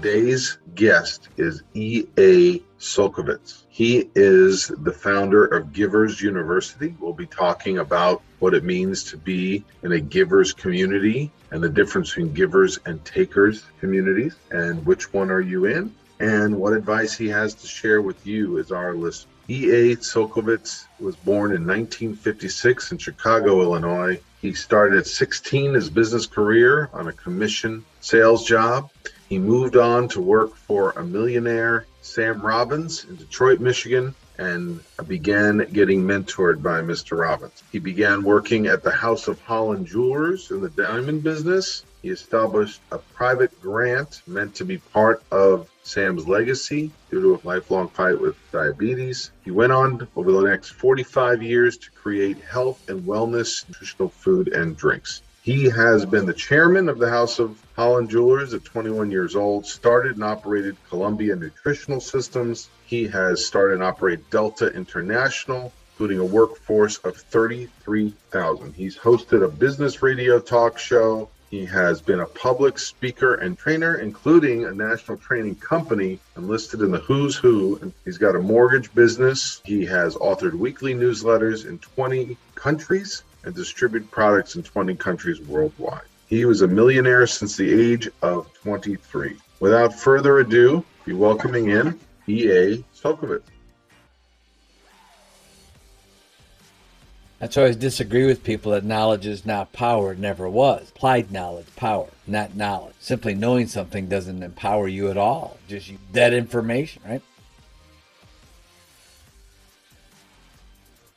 Today's guest is E.A. Solkovitz. He is the founder of Givers University. We'll be talking about what it means to be in a givers community and the difference between givers and takers communities and which one are you in and what advice he has to share with you as our listener. E.A. Solkovitz was born in 1956 in Chicago, Illinois. He started at 16 his business career on a commission sales job. He moved on to work for a millionaire, Sam Robbins, in Detroit, Michigan, and began getting mentored by Mr. Robbins. He began working at the House of Holland Jewelers in the diamond business. He established a private grant meant to be part of Sam's legacy due to a lifelong fight with diabetes. He went on over the next 45 years to create health and wellness, nutritional food, and drinks. He has been the chairman of the House of Holland Jewelers at 21 years old, started and operated Columbia Nutritional Systems. He has started and operated Delta International, including a workforce of 33,000. He's hosted a business radio talk show. He has been a public speaker and trainer, including a national training company enlisted in the who's who. He's got a mortgage business. He has authored weekly newsletters in 20 countries and distribute products in 20 countries worldwide. He was a millionaire since the age of 23. Without further ado, be welcoming in E.A. Solkovitz. That's why I always disagree with people that knowledge is not power. It never was. Applied knowledge, power, not knowledge. Simply knowing something doesn't empower you at all. Just that information, right?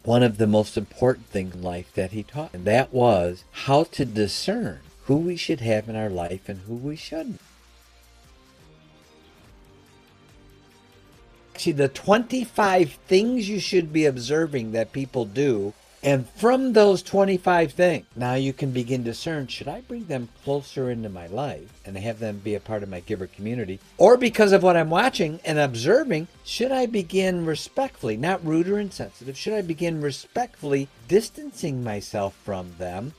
One of the most important things in life that he taught, and that was how to discern who we should have in our life and who we shouldn't. Actually, the 25 things you should be observing that people do and from those 25 things, now you can begin to discern should I bring them closer into my life and have them be a part of my giver community? Or because of what I'm watching and observing, should I begin respectfully, not rude or insensitive, should I begin respectfully distancing myself from them?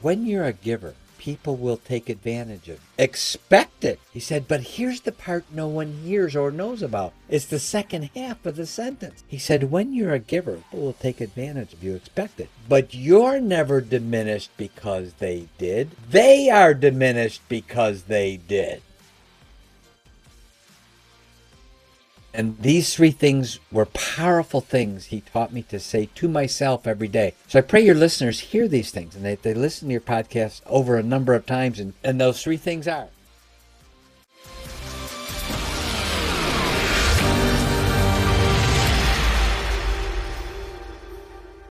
When you're a giver, people will take advantage of. Expect it. He said, but here's the part no one hears or knows about. It's the second half of the sentence. He said, when you're a giver, people will take advantage of you. Expect it. But you're never diminished because they did. They are diminished because they did. And these three things were powerful things he taught me to say to myself every day. So I pray your listeners hear these things and they, they listen to your podcast over a number of times. And, and those three things are